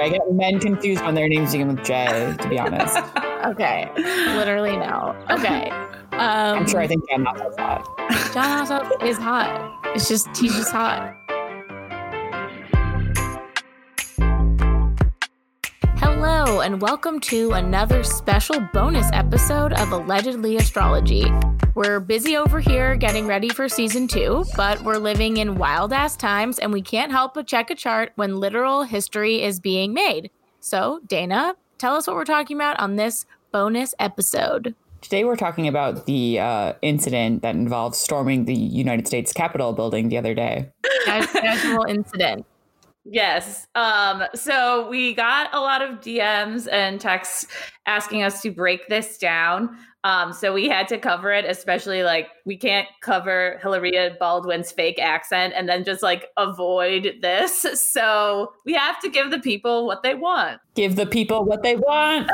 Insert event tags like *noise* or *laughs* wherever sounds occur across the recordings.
sorry. I get men confused when their names begin with J, to be honest. *laughs* okay. Literally no. Okay. Um, I'm sure I think Jon Ossoff's hot. Jon Ossoff is hot. It's just, he's just hot. Hello, and welcome to another special bonus episode of Allegedly Astrology. We're busy over here getting ready for season two, but we're living in wild ass times and we can't help but check a chart when literal history is being made. So, Dana, tell us what we're talking about on this bonus episode. Today, we're talking about the uh, incident that involved storming the United States Capitol building the other day. Casual incident. Yes. Um, so we got a lot of DMs and texts asking us to break this down. Um, so we had to cover it, especially like we can't cover Hilaria Baldwin's fake accent and then just like avoid this. *laughs* So we have to give the people what they want. Give the people what they want.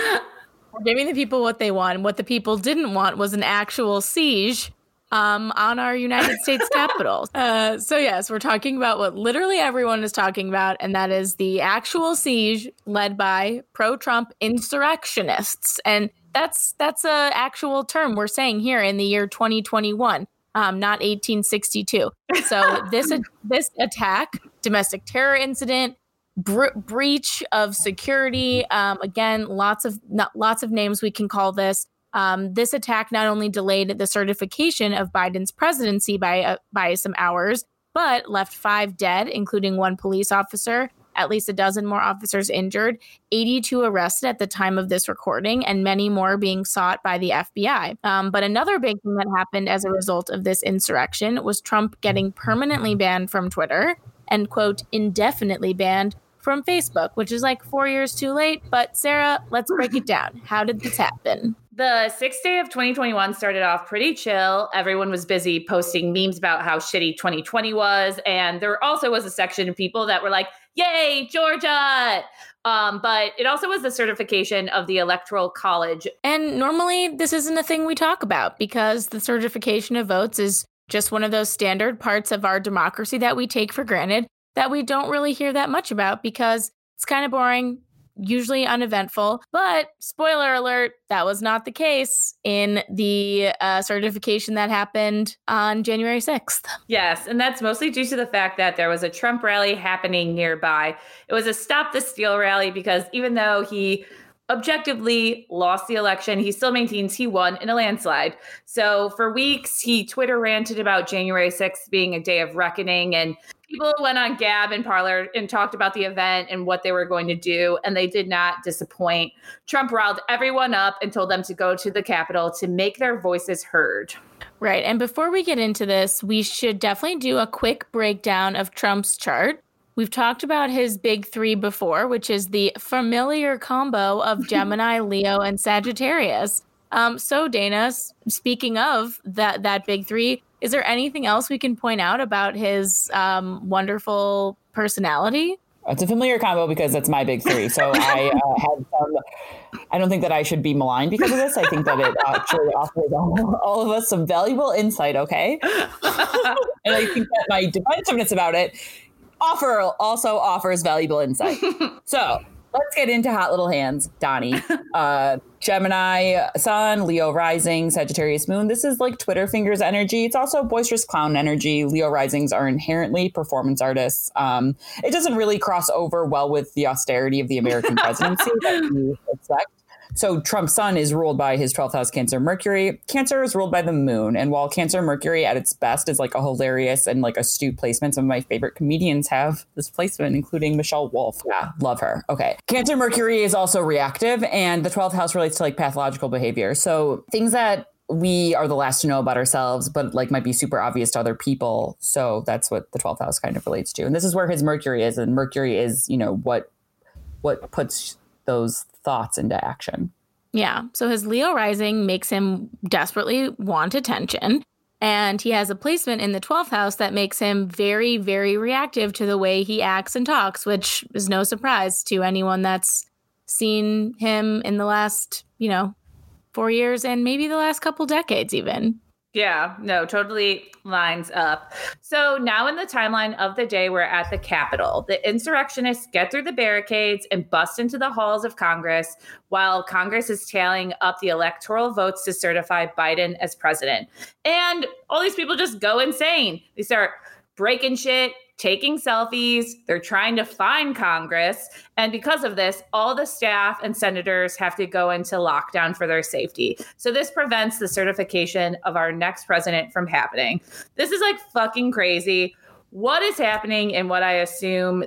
*laughs* giving the people what they want. What the people didn't want was an actual siege um, on our United States *laughs* Capitol. Uh, so, yes, we're talking about what literally everyone is talking about, and that is the actual siege led by pro Trump insurrectionists. And that's that's a actual term we're saying here in the year 2021 um, not 1862 so *laughs* this this attack domestic terror incident breach of security um, again lots of not, lots of names we can call this um, this attack not only delayed the certification of Biden's presidency by uh, by some hours, but left five dead, including one police officer, at least a dozen more officers injured, 82 arrested at the time of this recording, and many more being sought by the FBI. Um, but another big thing that happened as a result of this insurrection was Trump getting permanently banned from Twitter and, quote, indefinitely banned from Facebook, which is like four years too late. But Sarah, let's break it down. How did this happen? The sixth day of 2021 started off pretty chill. Everyone was busy posting memes about how shitty 2020 was. And there also was a section of people that were like, Yay, Georgia! Um, but it also was the certification of the Electoral College. And normally, this isn't a thing we talk about because the certification of votes is just one of those standard parts of our democracy that we take for granted that we don't really hear that much about because it's kind of boring usually uneventful. But spoiler alert, that was not the case in the uh, certification that happened on January 6th. Yes, and that's mostly due to the fact that there was a Trump rally happening nearby. It was a Stop the Steal rally because even though he objectively lost the election, he still maintains he won in a landslide. So for weeks, he Twitter ranted about January 6th being a day of reckoning and people went on Gab and Parler and talked about the event and what they were going to do, and they did not disappoint. Trump riled everyone up and told them to go to the Capitol to make their voices heard. Right. And before we get into this, we should definitely do a quick breakdown of Trump's chart. We've talked about his big three before, which is the familiar combo of *laughs* Gemini, Leo, and Sagittarius. Um, so, Dana, speaking of that that big three, is there anything else we can point out about his um, wonderful personality? It's a familiar combo because that's my big three. So *laughs* I uh, had some. I don't think that I should be maligned because of this. I think that it *laughs* actually offers all, all of us some valuable insight. Okay, and I think that my defensiveness about it offer also offers valuable insight. *laughs* So let's get into hot little hands, Donnie. *laughs* Uh, Gemini Sun, Leo Rising, Sagittarius Moon. This is like Twitter fingers energy. It's also boisterous clown energy. Leo Risings are inherently performance artists. Um, it doesn't really cross over well with the austerity of the American *laughs* presidency that you expect. So Trump's sun is ruled by his 12th house Cancer Mercury. Cancer is ruled by the moon. And while Cancer Mercury at its best is like a hilarious and like astute placement, some of my favorite comedians have this placement, including Michelle Wolf. Yeah, love her. Okay. Cancer Mercury is also reactive, and the 12th house relates to like pathological behavior. So things that we are the last to know about ourselves, but like might be super obvious to other people. So that's what the 12th house kind of relates to. And this is where his Mercury is. And Mercury is, you know, what what puts those thoughts into action. Yeah. So his Leo rising makes him desperately want attention. And he has a placement in the 12th house that makes him very, very reactive to the way he acts and talks, which is no surprise to anyone that's seen him in the last, you know, four years and maybe the last couple decades, even. Yeah, no, totally lines up. So now in the timeline of the day, we're at the Capitol. The insurrectionists get through the barricades and bust into the halls of Congress while Congress is tallying up the electoral votes to certify Biden as president. And all these people just go insane. They start breaking shit, taking selfies. They're trying to find Congress. And because of this, all the staff and senators have to go into lockdown for their safety. So this prevents the certification of our next president from happening. This is like fucking crazy. What is happening and what I assume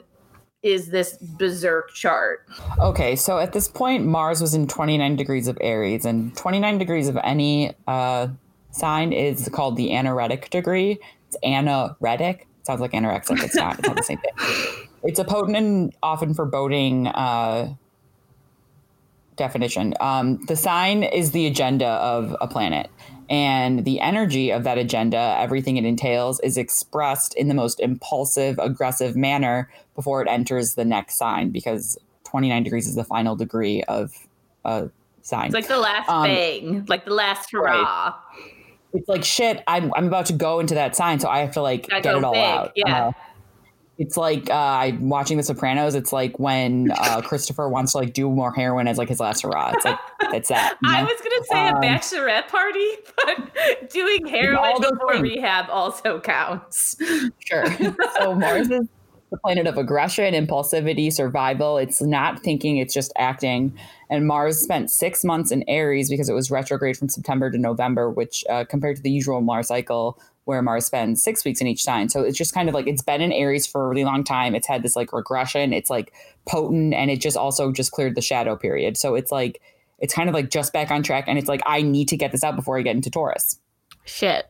is this berserk chart? Okay, so at this point, Mars was in 29 degrees of Aries, and 29 degrees of any uh, sign is called the anaretic degree. It's anaretic sounds like anorexic. It's not. It's not the same thing. *laughs* It's a potent and often foreboding uh, definition. Um, the sign is the agenda of a planet, and the energy of that agenda, everything it entails, is expressed in the most impulsive, aggressive manner before it enters the next sign. Because 29 degrees is the final degree of a sign. It's like the last um, bang, like the last hurrah. Right it's like shit. I'm I'm about to go into that sign, so I have to like get it all big. out. Yeah. Uh, it's like uh, I'm watching The Sopranos. It's like when uh, *laughs* Christopher wants to like do more heroin as like his last hurrah. It's like it's that. You *laughs* know? I was gonna say um, a bachelorette party, *laughs* but doing heroin before things. rehab also counts. Sure. So Mars is the planet of aggression, impulsivity, survival. It's not thinking, it's just acting. And Mars spent six months in Aries because it was retrograde from September to November, which uh, compared to the usual Mars cycle where Mars spends six weeks in each sign. So it's just kind of like it's been in Aries for a really long time. It's had this like regression. It's like potent and it just also just cleared the shadow period. So it's like, it's kind of like just back on track. And it's like, I need to get this out before I get into Taurus. Shit.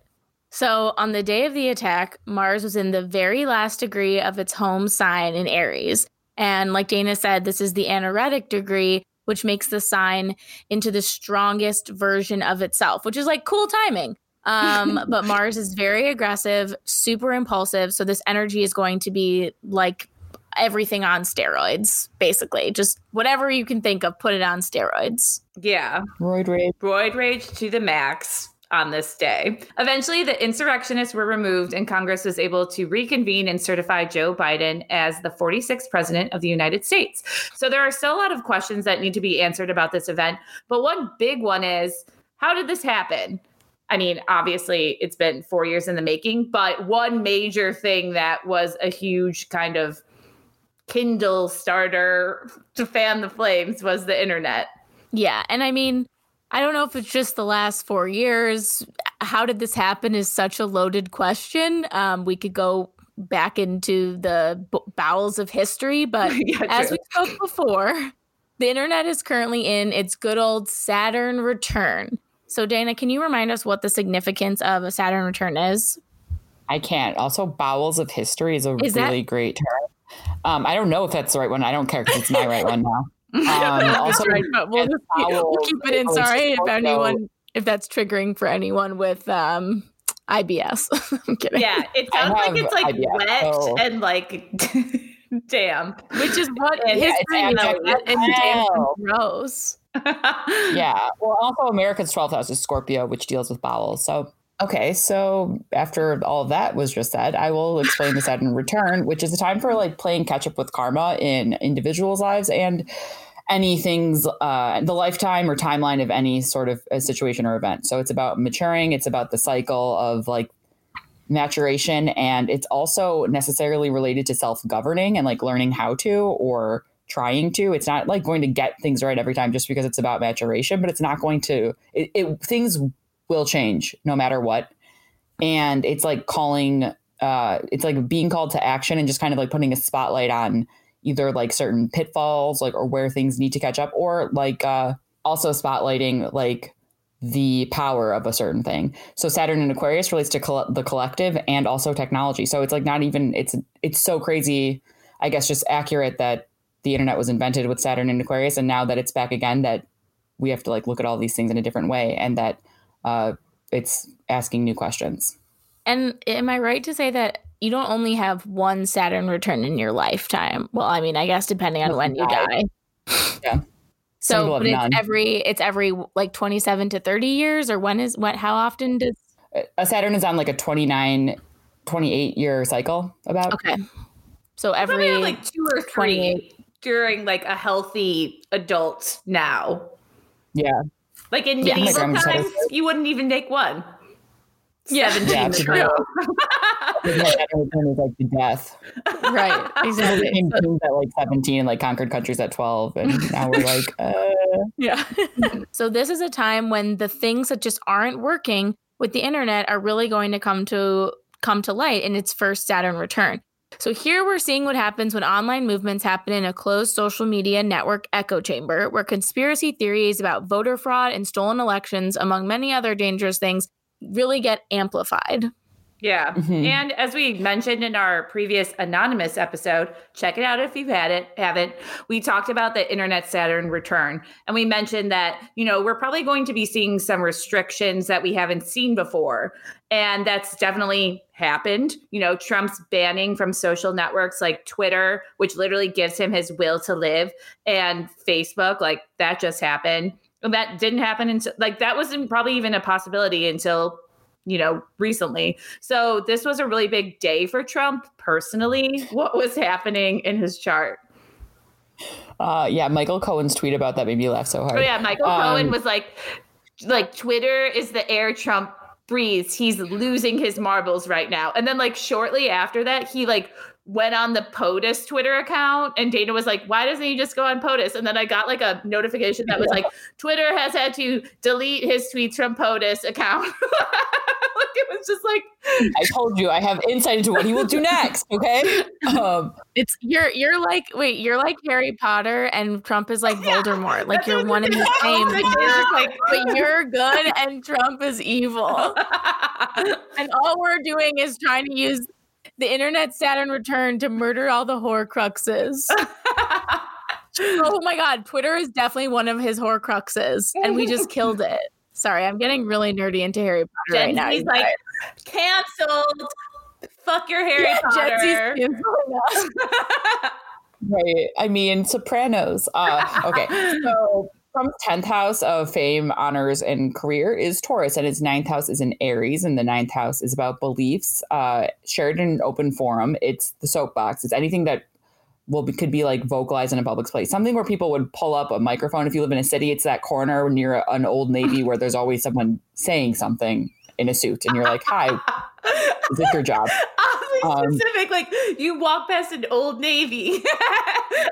So, on the day of the attack, Mars was in the very last degree of its home sign in Aries. And like Dana said, this is the anaretic degree, which makes the sign into the strongest version of itself, which is like cool timing. Um, *laughs* but Mars is very aggressive, super impulsive. So, this energy is going to be like everything on steroids, basically. Just whatever you can think of, put it on steroids. Yeah. Roid rage. Roid rage to the max on this day. Eventually, the insurrectionists were removed, and Congress was able to reconvene and certify Joe Biden as the 46th president of the United States. So, there are still a lot of questions that need to be answered about this event. But one big one is how did this happen? I mean, obviously, it's been four years in the making, but one major thing that was a huge kind of Kindle starter to fan the flames was the internet. Yeah. And I mean, I don't know if it's just the last four years. How did this happen is such a loaded question. Um, we could go back into the bowels of history, but *laughs* yeah, as we spoke before, the internet is currently in its good old Saturn return. So, Dana, can you remind us what the significance of a Saturn return is? I can't. Also, bowels of history is a is really that- great term. Um, I don't know if that's the right one. I don't care because it's my right one now. Um, *laughs* also, right, but we'll, just keep, we'll keep it in. Sorry if anyone, if that's triggering for anyone with um, IBS. *laughs* I'm kidding. Yeah, it sounds like it's like IBS, wet so. and like *laughs* damp, which is what and, history yeah, is. Wet and damp gross. yeah. Well, also America's 12th house is Scorpio, which deals with bowels. So Okay, so after all that was just said, I will explain the Saturn return, which is a time for like playing catch up with karma in individuals' lives and anything's uh, the lifetime or timeline of any sort of situation or event. So it's about maturing. It's about the cycle of like maturation, and it's also necessarily related to self governing and like learning how to or trying to. It's not like going to get things right every time just because it's about maturation, but it's not going to. It, it things will change no matter what. And it's like calling, uh, it's like being called to action and just kind of like putting a spotlight on either like certain pitfalls, like or where things need to catch up, or like uh, also spotlighting like the power of a certain thing. So Saturn and Aquarius relates to coll- the collective and also technology. So it's like not even it's it's so crazy, I guess, just accurate that the internet was invented with Saturn and Aquarius, and now that it's back again, that we have to like look at all these things in a different way, and that uh, it's asking new questions. And am I right to say that you don't only have one Saturn return in your lifetime? Well, I mean, I guess depending on when you die. Yeah. *laughs* So, but it's none. every it's every like 27 to 30 years or when is what how often does a Saturn is on like a 29, 28 year cycle about. Okay. So every have, like two or three during like a healthy adult now. Yeah. Like in Yeah, my medieval grandma times, it. you wouldn't even take one. Yeah. 17 Yeah, is true. real. Because my Saturn return is like the death. right, *laughs* We exactly. became kings at like 17 and like conquered countries at 12. And now we're like, *laughs* uh, Yeah. *laughs* so this is a time when the things that just aren't working with the internet are really going to come to come to light in its first Saturn return. So here we're seeing what happens when online movements happen in a closed social media network echo chamber where conspiracy theories about voter fraud and stolen elections among many other dangerous things really get amplified. Yeah. Mhm. And as we mentioned in our previous anonymous episode, check it out if you've had it, haven't. We talked about the internet Saturn return. And we mentioned that, you know, we're probably going to be seeing some restrictions that we haven't seen before. And that's definitely happened. You know, Trump's banning from social networks like Twitter, which literally gives him his will to live, and Facebook, like that just happened. And that didn't happen until like that wasn't probably even a possibility until you know, recently. So this was a really big day for Trump personally. What was happening in his chart? uh, yeah, Michael Cohen's tweet about that made me laugh so hard. Oh yeah, Michael Um, Cohen was like, like Twitter is the air Trump breathes. He's losing his marbles right now. And then like shortly after that, he like went on the POTUS Twitter account and Dana was like, why doesn't he just go on POTUS? And then I got like a notification that was like, Twitter has had to delete his tweets from POTUS account. *laughs* like it was just like, I told you I have insight into what he will do *laughs* next. Okay. Um, It's you're you're like wait, you're like Harry Potter and Trump is like Voldemort. Like you're one and *laughs* the same. But you're, Like- but you're good and Trump is evil. And all we're doing is trying to use the internet Saturn return to murder all the horcruxes. *laughs* oh my god, Twitter is definitely one of his horcruxes, and we just killed *laughs* it. Sorry, I'm getting really nerdy into Harry Potter right now. Z's you like, guys. canceled. Fuck your Harry Yeah, Gen Z's Potter. *laughs* right. I mean, Sopranos. Uh, okay. So Trump's 10th house of fame, honors, and career is Taurus, and his ninth house is in Aries, and the ninth house is about beliefs uh, shared in an open forum. It's the soapbox. It's anything that will be, could be like vocalized in a public place, something where people would pull up a microphone. If you live in a city, it's that corner near an old navy where there's always someone saying something in a suit, and you're like, "Hi, is this your job?" *laughs* Um, specific, like you walk past an old navy. *laughs*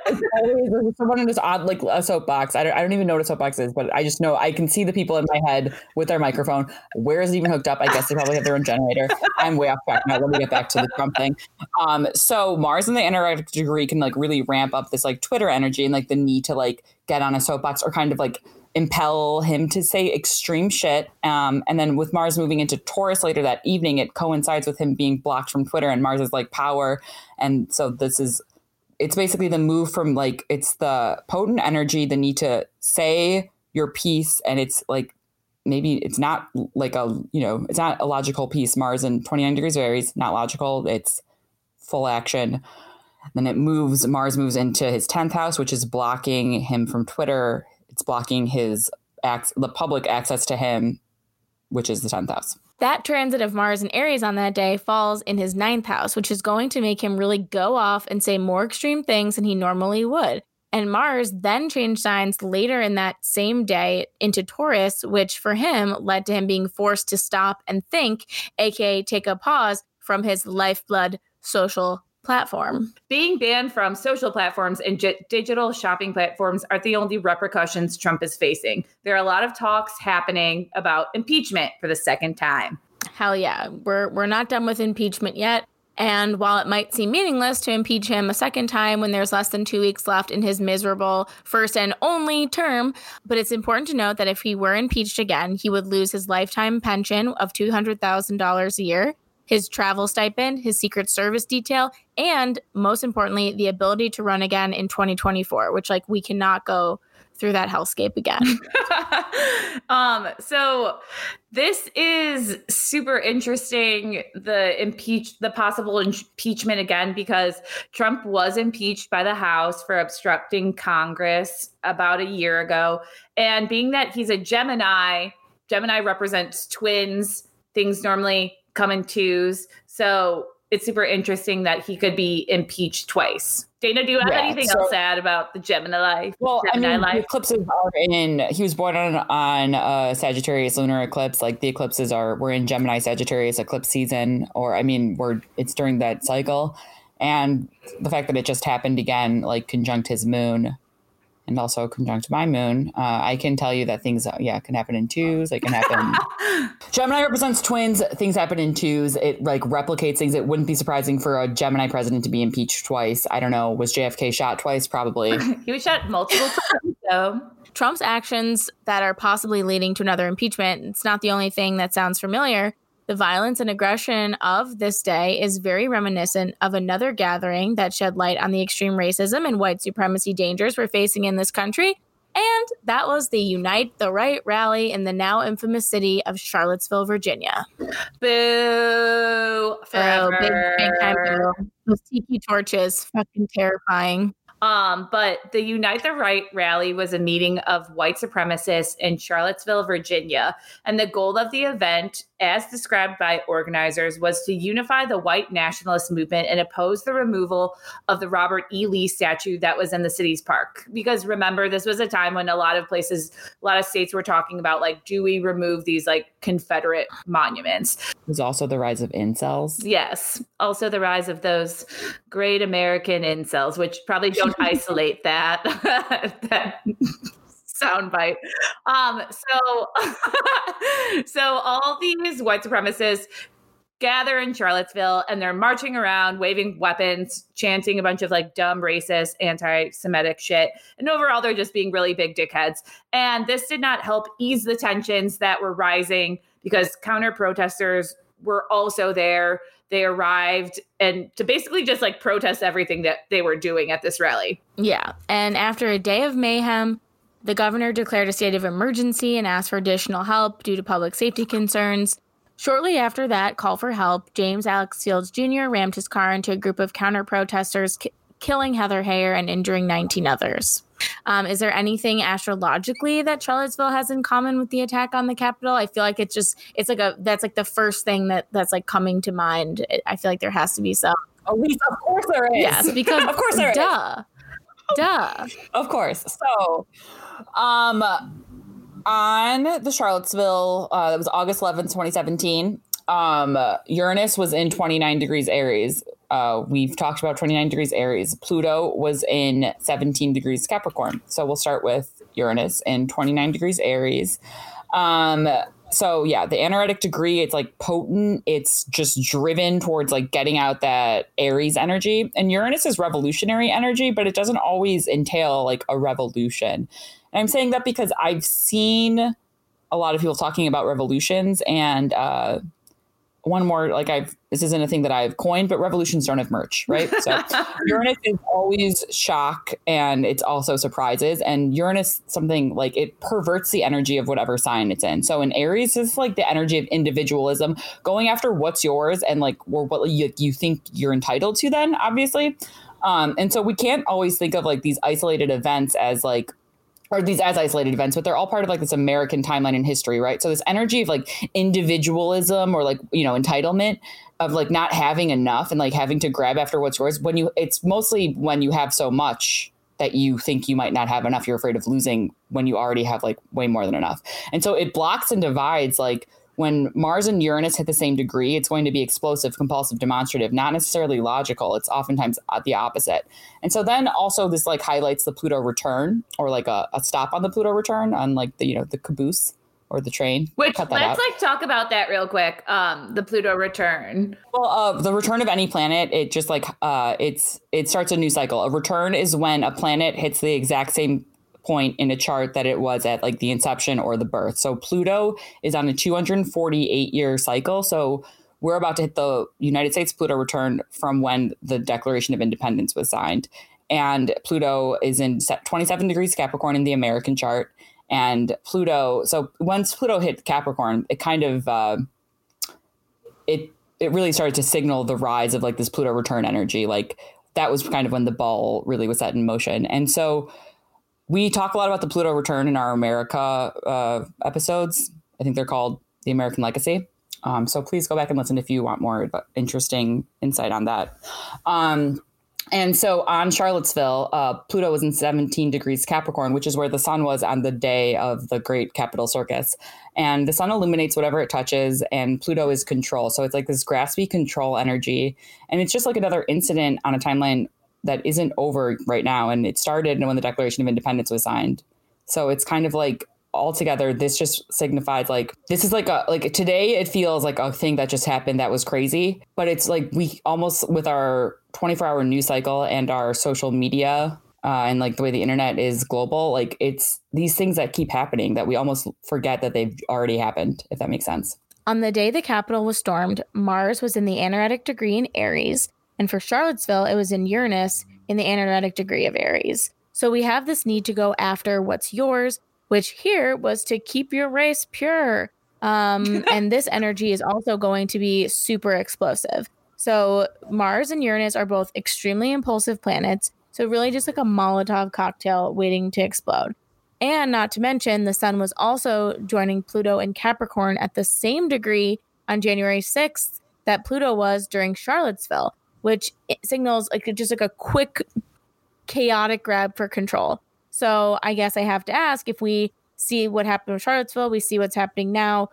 It's always there's someone in this odd like a soapbox. I don't, I don't even know what a soapbox is, but I just know I can see the people in my head with their microphone. Where is it even hooked up? I guess they probably have their own generator. I'm way off track now. Let me get back to the Trump thing. Um, so Mars and the anaretic degree can like really ramp up this like Twitter energy and like the need to like get on a soapbox or kind of like impel him to say extreme shit. Um, and then with Mars moving into Taurus later that evening, it coincides with him being blocked from Twitter and Mars is like power. And so this is it's basically the move from like it's the potent energy, the need to say your piece, and it's like maybe it's not like a you know it's not a logical piece. Mars in twenty nine degrees of Aries, not logical. It's full action. Then it moves. Mars moves into his tenth house, which is blocking him from Twitter. It's blocking his ac- the public access to him, which is the tenth house. That transit of Mars and Aries on that day falls in his ninth house, which is going to make him really go off and say more extreme things than he normally would. And Mars then changed signs later in that same day into Taurus, which for him led to him being forced to stop and think, aka take a pause from his lifeblood social platform. Being banned from social platforms and j- digital shopping platforms are the only repercussions Trump is facing. There are a lot of talks happening about impeachment for the second time. Hell yeah. We're we're not done with impeachment yet. And while it might seem meaningless to impeach him a second time when there's less than two weeks left in his miserable first and only term, but it's important to note that if he were impeached again, he would lose his lifetime pension of $200,000 a year, his travel stipend, his Secret Service detail, and most importantly, the ability to run again in 2024, which, like, we cannot go through that hellscape again. *laughs* um, so this is super interesting. The impeach, the possible impeachment again, because Trump was impeached by the House for obstructing Congress about a year ago, and being that he's a Gemini, Gemini represents twins. things normally come in twos. So it's super interesting that he could be impeached twice. Dana, do you have Yeah, anything so- else to add about the Gemini life? Well, I Gemini mean, the eclipses are in. He was born on on uh, Sagittarius lunar eclipse. Like the eclipses are, we're in Gemini Sagittarius eclipse season, or I mean, we're it's during that cycle, and the fact that it just happened again, like conjunct his moon, and also conjunct my moon, uh, I can tell you that things, uh, yeah, can happen in twos. They can happen. *laughs* Gemini represents twins. Things happen in twos. It like replicates things. It wouldn't be surprising for a Gemini president to be impeached twice. I don't know. Was JFK shot twice? Probably. *laughs* he was shot multiple times, *laughs* so Trump's actions that are possibly leading to another impeachment, it's not the only thing that sounds familiar. The violence and aggression of this day is very reminiscent of another gathering that shed light on the extreme racism and white supremacy dangers we're facing in this country. And that was the Unite the Right rally in the now infamous city of Charlottesville, Virginia. boo forever. big, big time boo. Those tiki torches, fucking terrifying. Um, but the Unite the Right rally was a meeting of white supremacists in Charlottesville, Virginia. And the goal of the event, as described by organizers, was to unify the white nationalist movement and oppose the removal of the Robert E. Lee statue that was in the city's park. Because remember, this was a time when a lot of places, a lot of states were talking about like, do we remove these like Confederate monuments? There's also the rise of incels. Yes. Also, the rise of those great American incels, which probably don't *laughs* isolate that *laughs* that soundbite. Um, so, *laughs* so all these white supremacists gather in Charlottesville and they're marching around, waving weapons, chanting a bunch of like dumb, racist, anti-Semitic shit. And overall, they're just being really big dickheads. And this did not help ease the tensions that were rising because counter protesters were also there. They arrived and to basically just like protest everything that they were doing at this rally. Yeah. And after a day of mayhem, the governor declared a state of emergency and asked for additional help due to public safety concerns. Shortly after that call for help, James Alex Fields Jr. rammed his car into a group of counter protesters, ki- killing Heather Heyer and injuring 19 others. Um, is there anything astrologically that Charlottesville has in common with the attack on the Capitol? I feel like it's just it's like a that's like the first thing that that's like coming to mind. I feel like there has to be some. At least, of course there is. Yes, because *laughs* of course there is. duh, duh. Of course. So, um, on the Charlottesville, uh, that was August 11th, 2017. Um, Uranus was in 29 degrees Aries. Uh, we've talked about 29 degrees Aries. Pluto was in 17 degrees Capricorn. So we'll start with Uranus in 29 degrees Aries. Um, so yeah, the anaretic degree, it's like potent. It's just driven towards like getting out that Aries energy. And Uranus is revolutionary energy, but it doesn't always entail like a revolution. I'm saying that because I've seen a lot of people talking about revolutions and uh one more like I've this isn't a thing that I've coined, but revolutions don't have merch, right? So *laughs* Uranus is always shock and it's also surprises. And Uranus something like it perverts the energy of whatever sign it's in. So in Aries is like the energy of individualism, going after what's yours and like or what you, you think you're entitled to then, obviously. Um, and so we can't always think of like these isolated events as like or these as isolated events, but they're all part of like this American timeline in history, right? So this energy of like individualism or like, you know, entitlement of like not having enough and like having to grab after what's yours when you it's mostly when you have so much that you think you might not have enough, you're afraid of losing when you already have like way more than enough. And so it blocks and divides like when Mars and Uranus hit the same degree, it's going to be explosive, compulsive, demonstrative, not necessarily logical. It's oftentimes the opposite. And so then also this like highlights the Pluto return or like a, a stop on the Pluto return on like the, you know, the caboose or the train. Which Cut that let's out. like talk about that real quick. Um, the Pluto return. Well, uh, the return of any planet, it just like uh, it's it starts a new cycle. A return is when a planet hits the exact same point in a chart that it was at like the inception or the birth. So Pluto is on a 248 year cycle. So we're about to hit the United States Pluto return from when the Declaration of Independence was signed. And Pluto is in 27 degrees Capricorn in the American chart. And Pluto, so once Pluto hit Capricorn, it kind of uh, it it really started to signal the rise of like this Pluto return energy. Like that was kind of when the ball really was set in motion. And so we talk a lot about the Pluto return in our America uh, episodes. I think they're called the American Legacy. Um, so please go back and listen if you want more interesting insight on that. Um, and so on Charlottesville, uh, Pluto was in 17 degrees Capricorn, which is where the sun was on the day of the Great Capitol Circus. And the sun illuminates whatever it touches, and Pluto is control. So it's like this graspy control energy. And it's just like another incident on a timeline that isn't over right now. And it started and when the Declaration of Independence was signed. So it's kind of like altogether this just signified like this is like a like today it feels like a thing that just happened that was crazy but it's like we almost with our 24 hour news cycle and our social media uh, and like the way the internet is global like it's these things that keep happening that we almost forget that they've already happened if that makes sense on the day the capitol was stormed mars was in the anaretic degree in aries and for charlottesville it was in uranus in the anaretic degree of aries so we have this need to go after what's yours which here was to keep your race pure. Um, *laughs* and this energy is also going to be super explosive. So Mars and Uranus are both extremely impulsive planets. So really just like a Molotov cocktail waiting to explode. And not to mention, the sun was also joining Pluto in Capricorn at the same degree on January 6th that Pluto was during Charlottesville, which signals like just like a quick chaotic grab for control. So I guess I have to ask if we see what happened with Charlottesville, we see what's happening now.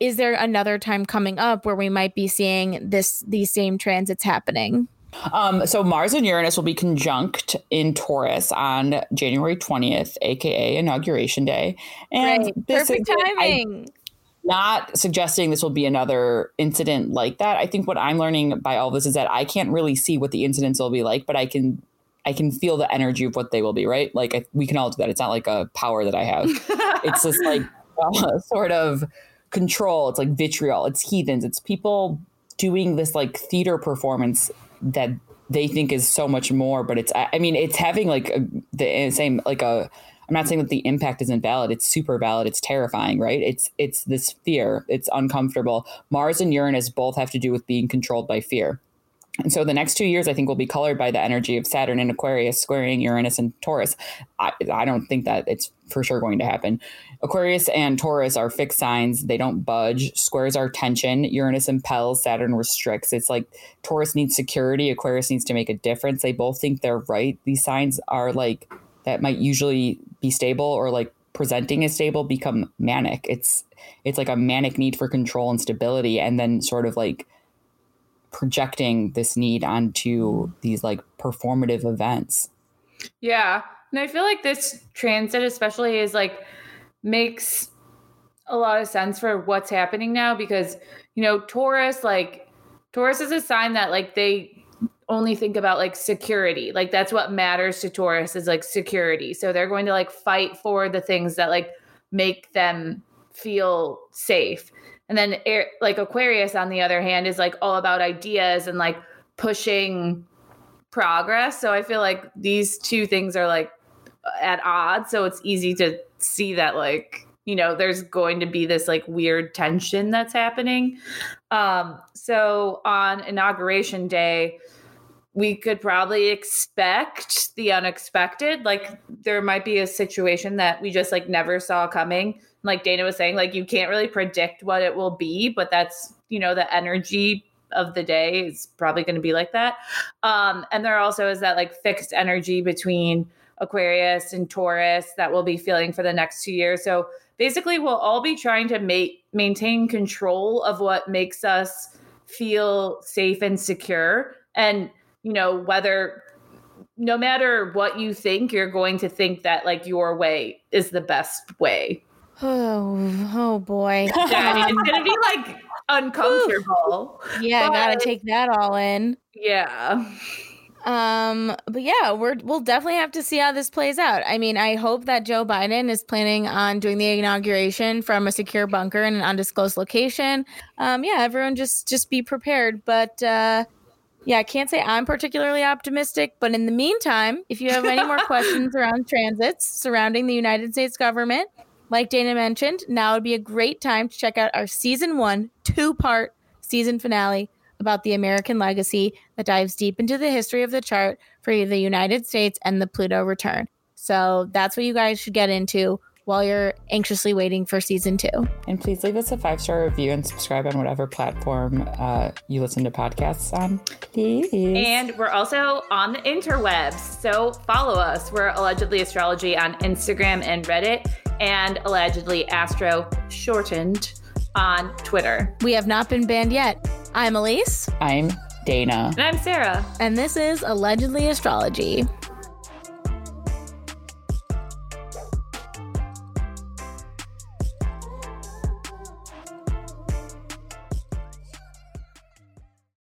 Is there another time coming up where we might be seeing this these same transits happening? Um, so Mars and Uranus will be conjunct in Taurus on January 20th, aka Inauguration Day. And Great. this perfect is, timing. I, not suggesting this will be another incident like that. I think what I'm learning by all this is that I can't really see what the incidents will be like, but I can I can feel the energy of what they will be, right? Like I, we can all do that. It's not like a power that I have. *laughs* it's just like uh, sort of control. It's like vitriol. It's heathens. It's people doing this like theater performance that they think is so much more. But it's I mean it's having like a, the same like a. I'm not saying that the impact isn't valid. It's super valid. It's terrifying, right? It's it's this fear. It's uncomfortable. Mars and Uranus both have to do with being controlled by fear. And so the next two years, I think, will be colored by the energy of Saturn and Aquarius squaring Uranus and Taurus. I, I don't think that it's for sure going to happen. Aquarius and Taurus are fixed signs. They don't budge. Squares are tension. Uranus impels, Saturn restricts. It's like Taurus needs security. Aquarius needs to make a difference. They both think they're right. These signs are like that might usually be stable or like presenting as stable become manic. It's it's like a manic need for control and stability and then sort of like projecting this need onto these like performative events. Yeah. And I feel like this transit especially is like makes a lot of sense for what's happening now because you know Taurus like Taurus is a sign that like they only think about like security. Like that's what matters to Taurus is like security. So they're going to like fight for the things that like make them feel safe. And then air, like Aquarius on the other hand is like all about ideas and like pushing progress. So I feel like these two things are like at odds. So it's easy to see that like, you know, there's going to be this like weird tension that's happening. Um, so on inauguration day, we could probably expect the unexpected. Like there might be a situation that we just like never saw coming like Dana was saying, like you can't really predict what it will be, but that's, you know, the energy of the day is probably going to be like that. Um, and there also is that like fixed energy between Aquarius and Taurus that we'll be feeling for the next two years. So basically, we'll all be trying to make maintain control of what makes us feel safe and secure. And, you know, whether no matter what you think, you're going to think that like your way is the best way. Oh, oh boy. *laughs* Yeah, I mean, it's gonna be like uncomfortable. yeah, but, gotta take that all in. Yeah. Um, but yeah, we're we'll definitely have to see how this plays out. I mean, I hope that Joe Biden is planning on doing the inauguration from a secure bunker in an undisclosed location. Um, yeah, everyone just just be prepared. But uh yeah, I can't say I'm particularly optimistic, but in the meantime, if you have any more *laughs* questions around transits surrounding the United States government, like Dana mentioned, now would be a great time to check out our season one, two part season finale about the American legacy that dives deep into the history of the chart for the United States and the Pluto return. So that's what you guys should get into. While you're anxiously waiting for season two. And please leave us a five star review and subscribe on whatever platform uh, you listen to podcasts on. Please. And we're also on the interwebs. So follow us. We're allegedly astrology on Instagram and Reddit, and allegedly astro shortened on Twitter. We have not been banned yet. I'm Elise. I'm Dana. And I'm Sarah. And this is Allegedly Astrology.